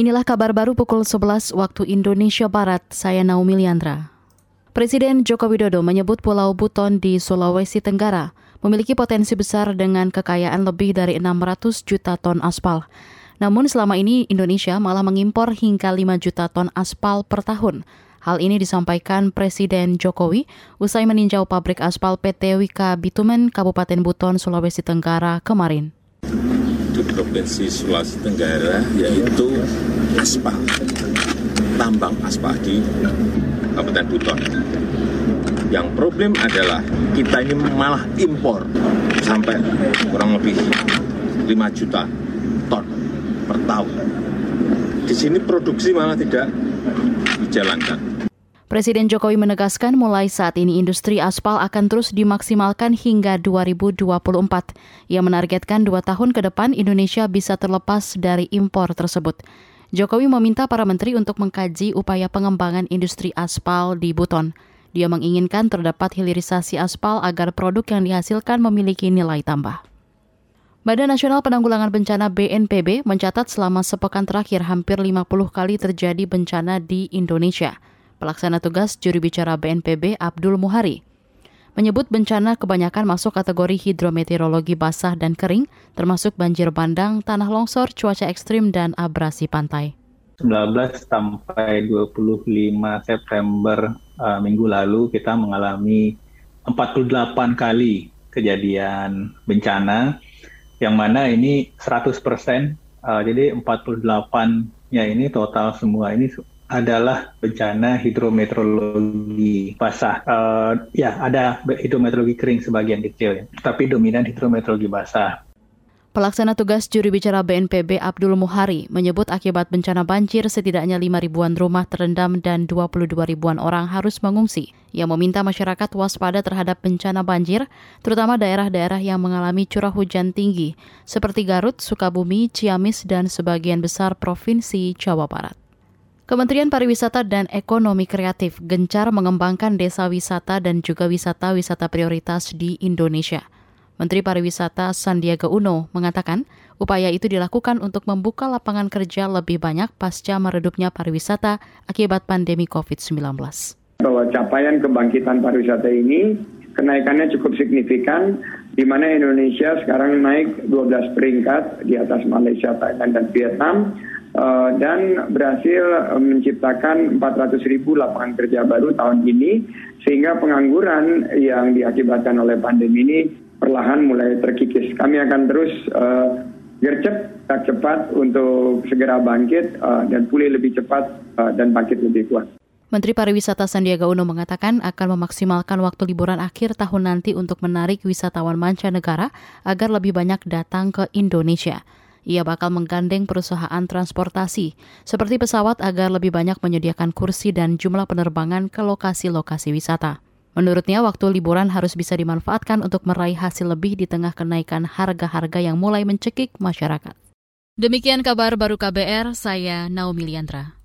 Inilah kabar baru pukul 11 waktu Indonesia Barat. Saya Naomi Liandra. Presiden Joko Widodo menyebut Pulau Buton di Sulawesi Tenggara memiliki potensi besar dengan kekayaan lebih dari 600 juta ton aspal. Namun selama ini Indonesia malah mengimpor hingga 5 juta ton aspal per tahun. Hal ini disampaikan Presiden Jokowi usai meninjau pabrik aspal PT Wika Bitumen Kabupaten Buton, Sulawesi Tenggara kemarin di Provinsi Sulawesi Tenggara yaitu aspal, tambang aspal di Kabupaten Buton. Yang problem adalah kita ini malah impor sampai kurang lebih 5 juta ton per tahun. Di sini produksi malah tidak dijalankan. Presiden Jokowi menegaskan mulai saat ini industri aspal akan terus dimaksimalkan hingga 2024. Ia menargetkan dua tahun ke depan Indonesia bisa terlepas dari impor tersebut. Jokowi meminta para menteri untuk mengkaji upaya pengembangan industri aspal di Buton. Dia menginginkan terdapat hilirisasi aspal agar produk yang dihasilkan memiliki nilai tambah. Badan Nasional Penanggulangan Bencana BNPB mencatat selama sepekan terakhir hampir 50 kali terjadi bencana di Indonesia. Pelaksana tugas juri bicara BNPB Abdul Muhari menyebut bencana kebanyakan masuk kategori hidrometeorologi basah dan kering, termasuk banjir bandang, tanah longsor, cuaca ekstrim, dan abrasi pantai. 19 sampai 25 September uh, minggu lalu kita mengalami 48 kali kejadian bencana yang mana ini 100 persen, uh, jadi 48-nya ini total semua ini adalah bencana hidrometeorologi basah. Uh, ya, ada hidrometeorologi kering sebagian kecil, ya. tapi dominan hidrometeorologi basah. Pelaksana tugas juri bicara BNPB Abdul Muhari menyebut akibat bencana banjir setidaknya 5 ribuan rumah terendam dan 22 ribuan orang harus mengungsi. Ia meminta masyarakat waspada terhadap bencana banjir, terutama daerah-daerah yang mengalami curah hujan tinggi, seperti Garut, Sukabumi, Ciamis, dan sebagian besar Provinsi Jawa Barat. Kementerian Pariwisata dan Ekonomi Kreatif gencar mengembangkan desa wisata dan juga wisata-wisata prioritas di Indonesia. Menteri Pariwisata Sandiaga Uno mengatakan upaya itu dilakukan untuk membuka lapangan kerja lebih banyak pasca meredupnya pariwisata akibat pandemi COVID-19. Bahwa capaian kebangkitan pariwisata ini kenaikannya cukup signifikan di mana Indonesia sekarang naik 12 peringkat di atas Malaysia, Thailand, dan Vietnam Uh, dan berhasil uh, menciptakan 400 ribu lapangan kerja baru tahun ini sehingga pengangguran yang diakibatkan oleh pandemi ini perlahan mulai terkikis. Kami akan terus uh, gercep tak cepat untuk segera bangkit uh, dan pulih lebih cepat uh, dan bangkit lebih kuat. Menteri Pariwisata Sandiaga Uno mengatakan akan memaksimalkan waktu liburan akhir tahun nanti untuk menarik wisatawan mancanegara agar lebih banyak datang ke Indonesia. Ia bakal menggandeng perusahaan transportasi seperti pesawat agar lebih banyak menyediakan kursi dan jumlah penerbangan ke lokasi-lokasi wisata. Menurutnya, waktu liburan harus bisa dimanfaatkan untuk meraih hasil lebih di tengah kenaikan harga-harga yang mulai mencekik masyarakat. Demikian kabar baru KBR, saya Naomi Liandra.